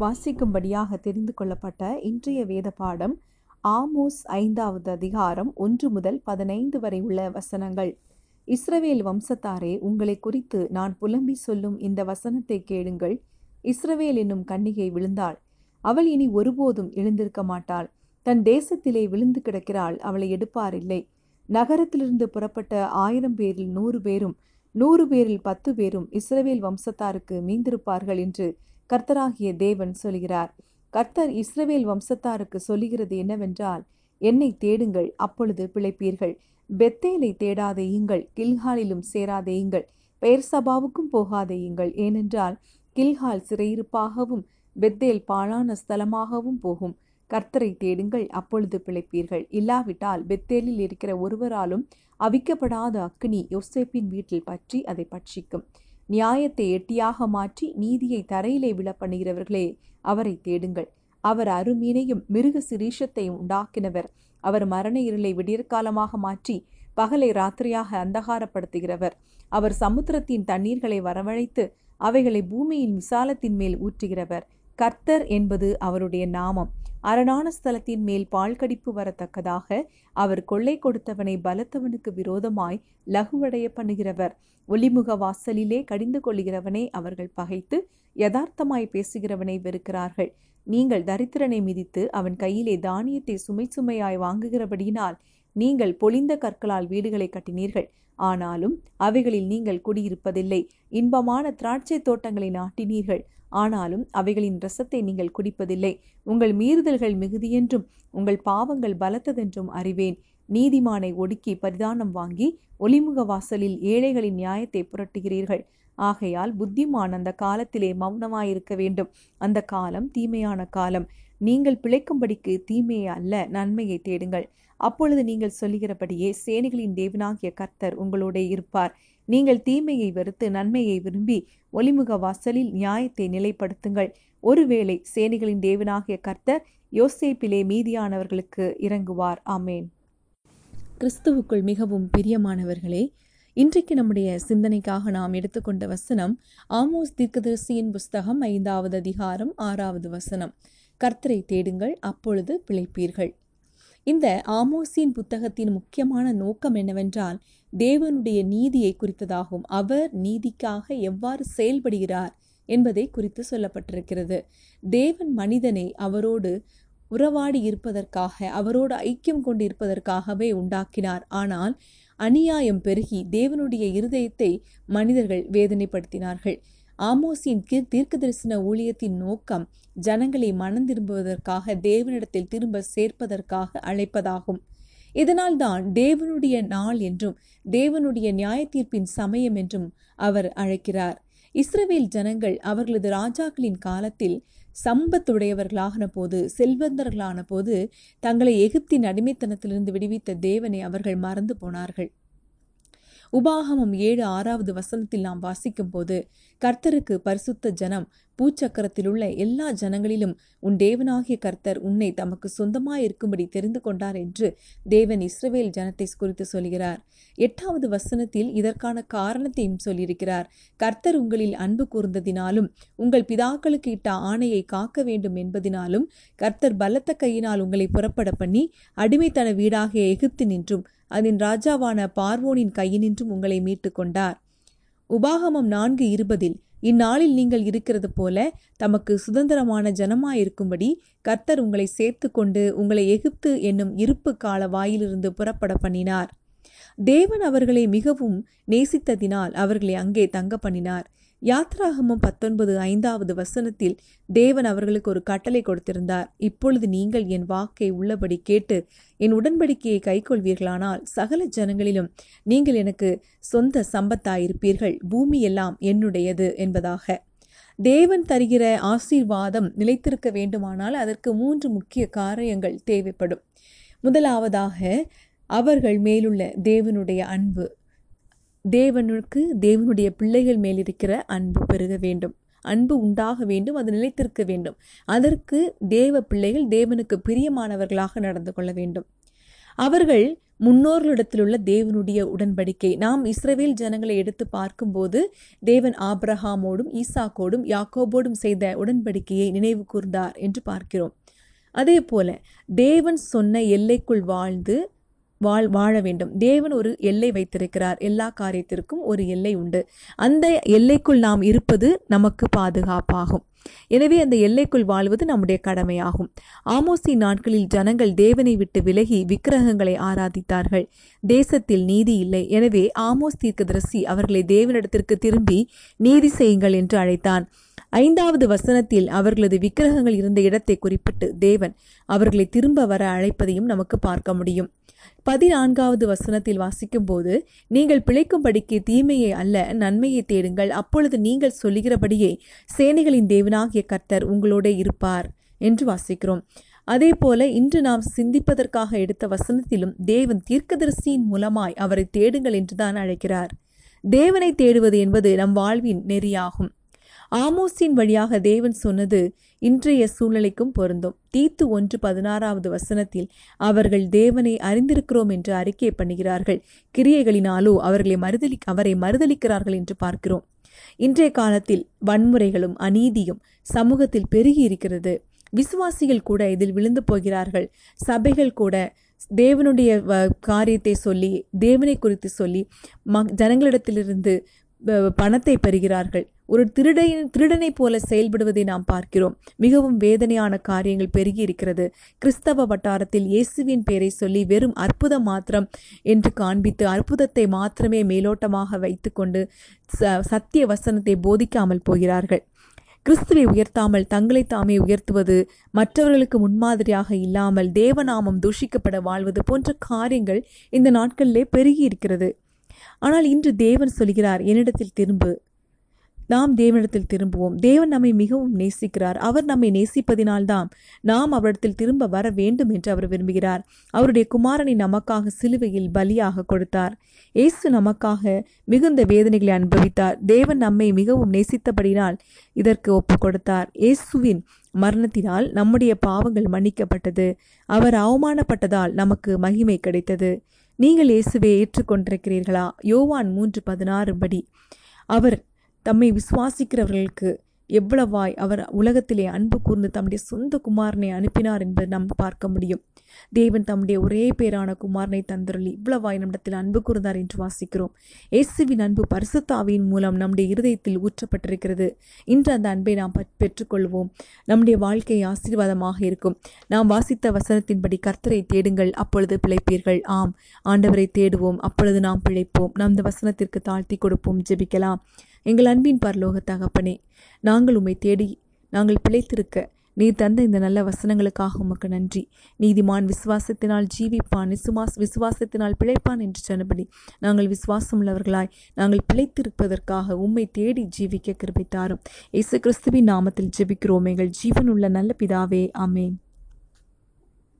வாசிக்கும்படியாக தெரிந்து கொள்ளப்பட்ட இன்றைய வேத பாடம் ஆமோஸ் ஐந்தாவது அதிகாரம் ஒன்று முதல் பதினைந்து வரை உள்ள வசனங்கள். இஸ்ரவேல் வம்சத்தாரே உங்களை குறித்து நான் புலம்பி சொல்லும் இந்த வசனத்தை கேளுங்கள். இஸ்ரவேல் என்னும் கன்னிகை விழுந்தாள். அவள் இனி ஒருபோதும் எழுந்திருக்க மாட்டாள். தன் தேசத்திலே விழுந்து கிடக்கிறாள் அவளை எடுப்பாரில்லை. நகரத்திலிருந்து புறப்பட்ட ஆயிரம் பேரில் நூறு பேரும் நூறு பேரில் பத்து பேரும் இஸ்ரவேல் வம்சத்தாருக்கு மீந்திருப்பார்கள் என்று கர்த்தராகிய தேவன் சொல்கிறார். கர்த்தர் இஸ்ரவேல் வம்சத்தாருக்கு சொல்லுகிறது என்னவென்றால் என்னை தேடுங்கள் அப்பொழுது பிழைப்பீர்கள். பெத்தேலை தேடாதேயுங்கள் கில்ஹாலிலும் சேராதேயுங்கள் பெயர் சபாவுக்கும் போகாதேயுங்கள் ஏனென்றால் கில்ஹால் சிறையிருப்பாகவும் பெத்தேல் பாழான ஸ்தலமாகவும் போகும். கர்த்தரை தேடுங்கள் அப்பொழுது பிழைப்பீர்கள். இல்லாவிட்டால் பெத்தேலில் இருக்கிற ஒருவராலும் அவிக்கப்படாத அக்னி யோசேப்பின் வீட்டில் பற்றி அதை பட்சிக்கும். நியாயத்தை எட்டியாக மாற்றி நீதியை தரையிலே விழப்பண்ணுகிறவர்களே அவரை தேடுங்கள். அவர் அருமீனையும் மிருக சிரீஷத்தையும் உண்டாக்கினவர். அவர் மரண இருளை விடியற்காலமாக மாற்றி பகலை ராத்திரியாக அந்தகாரப்படுத்துகிறவர். அவர் சமுத்திரத்தின் தண்ணீர்களை வரவழைத்து அவைகளை பூமியின் விசாலத்தின் மேல் ஊற்றுகிறவர். கர்த்தர் என்பது அவருடைய நாமம். அரணான ஸ்தலத்தின் மேல் பால் கடிப்பு வரத்தக்கதாக அவர் கொள்ளை கொடுத்தவனை பலத்தவனுக்கு விரோதமாய் லகுவடைய பண்ணுகிறவர். ஒளிமுக வாசலிலே கடிந்து கொள்கிறவனை அவர்கள் பகைத்து யதார்த்தமாய் பேசுகிறவனை வெறுக்கிறார்கள். நீங்கள் தரித்திரனை மிதித்து அவன் கையிலே தானியத்தை சுமை சுமையாய் வாங்குகிறபடியினால் நீங்கள் பொழிந்த கற்களால் வீடுகளை கட்டினீர்கள். ஆனாலும் அவைகளில் நீங்கள் குடியிருப்பதில்லை. இன்பமான திராட்சை தோட்டங்களை நாட்டினீர்கள். ஆனாலும் அவைகளின் ரசத்தை நீங்கள் குடிப்பதில்லை. உங்கள் மீறுதல்கள் மிகுதியென்றும் உங்கள் பாவங்கள் பலத்ததென்றும் அறிவேன். நீதிமானை ஒடுக்கி பரிதானம் வாங்கி ஒளிமுக வாசலில் ஏழைகளின் நியாயத்தை புரட்டுகிறீர்கள். ஆகையால் புத்திமான் அந்த காலத்திலே மௌனமாயிருக்க வேண்டும். அந்த காலம் தீமையான காலம். நீங்கள் பிழைக்கும்படிக்கு தீமையை அல்ல நன்மையை தேடுங்கள். அப்பொழுது நீங்கள் சொல்லுகிறபடியே சேனைகளின் தேவனாகிய கர்த்தர் உங்களோட இருப்பார். நீங்கள் தீமையை வெறுத்து நன்மையை விரும்பி ஒளிமுக வாசலில் நியாயத்தை நிலைப்படுத்துங்கள். ஒருவேளை சேனைகளின் தேவனாகிய கர்த்தர் யோசேப்பிலே மீதியானவர்களுக்கு இறங்குவார். ஆமேன். கிறிஸ்துவுக்குள் மிகவும் பிரியமானவர்களே இன்றைக்கு நம்முடைய சிந்தனைக்காக நாம் எடுத்துக்கொண்ட வசனம் ஆமோஸ் தீர்க்கதரிசியின் புஸ்தகம் ஐந்தாவது அதிகாரம் ஆறாவது வசனம். கர்த்தரை தேடுங்கள் அப்பொழுது பிழைப்பீர்கள். இந்த ஆமோசின் புத்தகத்தின் முக்கியமான நோக்கம் என்னவென்றால் தேவனுடைய நீதியை குறித்ததாகும். அவர் நீதிக்காக எவ்வாறு செயல்படுகிறார் என்பதை குறித்து சொல்லப்பட்டிருக்கிறது. தேவன் மனிதனை அவரோடு உறவாடி இருப்பதற்காக அவரோடு ஐக்கியம் கொண்டு இருப்பதற்காகவே உண்டாக்கினார். ஆனால் அநியாயம் பெருகி தேவனுடைய இருதயத்தை மனிதர்கள் வேதனைப்படுத்தினார்கள். ஆமோசின் தீர்க்க தரிசன ஊழியத்தின் நோக்கம் ஜனங்களை மனம் திரும்புவதற்காக தேவனிடத்தில் திரும்ப சேர்ப்பதற்காக அழைப்பதாகும். இதனால்தான் தேவனுடைய நாள் என்றும் தேவனுடைய நியாய தீர்ப்பின் சமயம் என்றும் அவர் அழைக்கிறார். இஸ்ரவேல் ஜனங்கள் அவர்களது ராஜாக்களின் காலத்தில் சம்பத்துடையவர்களான போது செல்வந்தர்களான போது தங்களை எகிப்தின் அடிமைத்தனத்திலிருந்து விடுவித்த தேவனை அவர்கள் மறந்து போனார்கள். உபாகமம் ஏழு ஆறாவது வசனத்தில் நாம் வாசிக்கும் போது கர்த்தருக்கு பரிசுத்த ஜனம் பூச்சக்கரத்தில் உள்ள எல்லா ஜனங்களிலும் உன் தேவனாகிய கர்த்தர் உன்னை தமக்கு சொந்தமாக இருக்கும்படி தெரிந்து கொண்டார் என்று தேவன் இஸ்ரவேல் ஜனத்தை குறித்து சொல்கிறார். எட்டாவது வசனத்தில் இதற்கான காரணத்தையும் சொல்லியிருக்கிறார். கர்த்தர் உங்களில் அன்பு கூர்ந்ததினாலும் உங்கள் பிதாக்களுக்கு இட்ட ஆணையை காக்க வேண்டும் என்பதினாலும் கர்த்தர் பலத்த கையினால் உங்களை புறப்பட பண்ணி அடிமைத்தன வீடாகிய எகிப்து நின்றும் அதன் ராஜாவான பார்வோனின் கையினின்றும் உங்களை மீட்டு கொண்டார் உபாகமம் நான்கு இருபதில் இந்நாளில் நீங்கள் இருக்கிறது போல தமக்கு சுதந்திரமான ஜனமாயிருக்கும்படி கர்த்தர் உங்களை சேர்த்து கொண்டு உங்களை எகிப்து என்னும் இருப்பு கால வாயிலிருந்து புறப்பட பண்ணினார். தேவன் அவர்களை மிகவும் நேசித்ததினால் அவர்களை அங்கே தங்க பண்ணினார். யாத்ராகமம் பத்தொன்பது ஐந்தாவது வசனத்தில் தேவன் அவர்களுக்கு ஒரு கட்டளை கொடுத்திருந்தார். இப்பொழுது நீங்கள் என் வாக்கை உள்ளபடி கேட்டு என் உடன்படிக்கையை கைக்கொள்வீர்களானால் சகல ஜனங்களிலும் நீங்கள் எனக்கு சொந்த சம்பத்தாயிருப்பீர்கள். பூமி எல்லாம் என்னுடையது என்பதாக. தேவன் தருகிற ஆசீர்வாதம் நிலைத்திருக்க வேண்டுமானால் அதற்கு மூன்று முக்கிய காரியங்கள் தேவைப்படும். முதலாவதாக அவர்கள் மேலுள்ள தேவனுடைய அன்பு. தேவனுக்கு தேவனுடைய பிள்ளைகள் மேல் இருக்கிற அன்பு பெருக வேண்டும். அன்பு உண்டாக வேண்டும் அது நிலைத்திருக்க வேண்டும். அதற்கு தேவ பிள்ளைகள் தேவனுக்கு பிரியமானவர்களாக நடந்து கொள்ள வேண்டும். அவர்கள் முன்னோர்களிடத்தில் உள்ள தேவனுடைய உடன்படிக்கை. நாம் இஸ்ரேல் ஜனங்களை எடுத்து பார்க்கும்போது தேவன் ஆப்ரஹாமோடும் ஈசாக்கோடும் யாக்கோபோடும் செய்த உடன்படிக்கையை நினைவு கூர்ந்தார் என்று பார்க்கிறோம். அதே போல தேவன் சொன்ன எல்லைக்குள் வாழ்ந்து வாழ் வாழ வேண்டும். தேவன் ஒரு எல்லை வைத்திருக்கிறார். எல்லா காரியத்திற்கும் ஒரு எல்லை உண்டு. அந்த எல்லைக்குள் நாம் இருப்பது நமக்கு பாதுகாப்பாகும். எனவே அந்த எல்லைக்குள் வாழ்வது நம்முடைய கடமையாகும். ஆமோசி நாட்களில் ஜனங்கள் தேவனை விட்டு விலகி விக்கிரகங்களை ஆராதித்தார்கள். தேசத்தில் நீதி இல்லை. எனவே ஆமோஸ் தீர்க்கதரிசி அவர்களை தேவனிடத்திற்கு திரும்பி நீதி செய்யுங்கள் என்று அழைத்தான். ஐந்தாவது வசனத்தில் அவர்களது விக்கிரகங்கள் இருந்த இடத்தை குறிப்பிட்டு தேவன் அவர்களை திரும்ப வர அழைப்பதையும் நமக்கு பார்க்க முடியும். பதினான்காவது வசனத்தில் வாசிக்கும்போது நீங்கள் பிழைக்கும்படிக்கு தீமையை அல்ல நன்மையை தேடுங்கள். அப்பொழுது நீங்கள் சொல்லுகிறபடியே சேனைகளின் தேவனாகிய கர்த்தர் உங்களோட இருப்பார் என்று வாசிக்கிறோம். அதே போல இன்று நாம் சிந்திப்பதற்காக எடுத்த வசனத்திலும் தேவன் தீர்க்கதரிசியின் மூலமாய் அவரை தேடுங்கள் என்றுதான் அழைக்கிறார். தேவனை தேடுவது என்பது நம் வாழ்வின் நெறியாகும். ஆமோஸின் வழியாக தேவன் சொன்னது இன்றைய சூழ்நிலைக்கும் பொருந்தும். தீத்து ஒன்று பதினாறாவது வசனத்தில் அவர்கள் தேவனை அறிந்திருக்கிறோம் என்று அறிக்கை பண்ணுகிறார்கள். கிரியைகளினாலோ அவர்களை மறுதலி அவரை மறுதளிக்கிறார்கள் என்று பார்க்கிறோம். இன்றைய காலத்தில் வன்முறைகளும் அநீதியும் சமூகத்தில் பெருகி இருக்கிறது. விசுவாசிகள் கூட இதில் விழுந்து போகிறார்கள். சபைகள் கூட தேவனுடைய காரியத்தை சொல்லி தேவனை குறித்து சொல்லி ம ஜனங்களிடத்திலிருந்து பணத்தை பெறுகிறார்கள். ஒரு திருடை திருடனை போல செயல்படுவதை நாம் பார்க்கிறோம். மிகவும் வேதனையான காரியங்கள் பெருகி இருக்கிறது கிறிஸ்தவ வட்டாரத்தில் இயேசுவின் பெயரை சொல்லி வெறும் அற்புதம் மாத்திரம் என்று காண்பித்து அற்புதத்தை மாத்திரமே மேலோட்டமாக வைத்துக்கொண்டு சத்திய வசனத்தை போதிக்காமல் போகிறார்கள். கிறிஸ்துவை உயர்த்தாமல் தங்களை தாமே உயர்த்துவது மற்றவர்களுக்கு முன்மாதிரியாக இல்லாமல் தேவநாமம் தூஷிக்கப்பட வாழ்வது போன்ற காரியங்கள் இந்த நாட்களிலே பெருகி இருக்கிறது ஆனால் இன்று தேவன் சொல்கிறார் என்னிடத்தில் திரும்பு. நாம் தேவனிடத்தில் திரும்புவோம். தேவன் நம்மை மிகவும் நேசிக்கிறார். அவர் நம்மை நேசிப்பதினால்தான் நாம் அவரிடத்தில் திரும்ப வர வேண்டும் என்று அவர் விரும்புகிறார். அவருடைய குமாரனை நமக்காக சிலுவையில் பலியாக கொடுத்தார். இயேசு நமக்காக மிகுந்த வேதனைகளை அனுபவித்தார். தேவன் நம்மை மிகவும் நேசித்தபடினால் இதற்கு ஒப்பு கொடுத்தார். இயேசுவின் மரணத்தினால் நம்முடைய பாவங்கள் மன்னிக்கப்பட்டது. அவர் அவமானப்பட்டதால் நமக்கு மகிமை கிடைத்தது. நீங்கள் இயேசுவை ஏற்றுக்கொண்டிருக்கிறீர்களா? யோவான் மூன்று பதினாறு படி. அவர் தம்மை விசுவாசிக்கிறவர்களுக்கு எவ்வளவாய் அவர் உலகத்திலே அன்பு கூர்ந்து தம்முடைய சொந்த குமாரனை அனுப்பினார் என்பதை நாம் பார்க்க முடியும். தேவன் தம்முடைய ஒரே பேரான குமாரனை தந்தருளி இவ்வளவாய் நம்மிடத்தில் அன்பு கூர்ந்தார் என்று வாசிக்கிறோம். இயேசுவின் அன்பு பரிசுத்தாவியின் மூலம் நம்முடைய இருதயத்தில் ஊற்றப்பட்டிருக்கிறது. இன்று அந்த அன்பை நாம் பெற்றுக்கொள்வோம். நம்முடைய வாழ்க்கை ஆசீர்வாதமாக இருக்கும். நாம் வாசித்த வசனத்தின்படி கர்த்தரை தேடுங்கள் அப்பொழுது பிழைப்பீர்கள். ஆம் ஆண்டவரை தேடுவோம் அப்பொழுது நாம் பிழைப்போம். நம் இந்த வசனத்திற்கு தாழ்த்தி கொடுப்போம் ஜெபிக்கலாம். எங்கள் அன்பின் பரலோக தகப்பனே நாங்கள் உம்மை தேடி நாங்கள் பிழைத்திருக்க நீர் தந்த இந்த நல்ல வசனங்களுக்காக உமக்கு நன்றி. நீதிமான் விசுவாசத்தினால் ஜீவிப்பான் விசுவாஸ் விசுவாசத்தினால் பிழைப்பான் என்று சொன்னபடி நாங்கள் விசுவாசம் உள்ளவர்களாய் நாங்கள் பிழைத்திருப்பதற்காக உம்மை தேடி ஜீவிக்க கிருபித்தாரும். இயேசு கிறிஸ்துவின் நாமத்தில் ஜெபிக்கிறோம். எங்கள் ஜீவனுள்ள நல்ல பிதாவே ஆமேன்.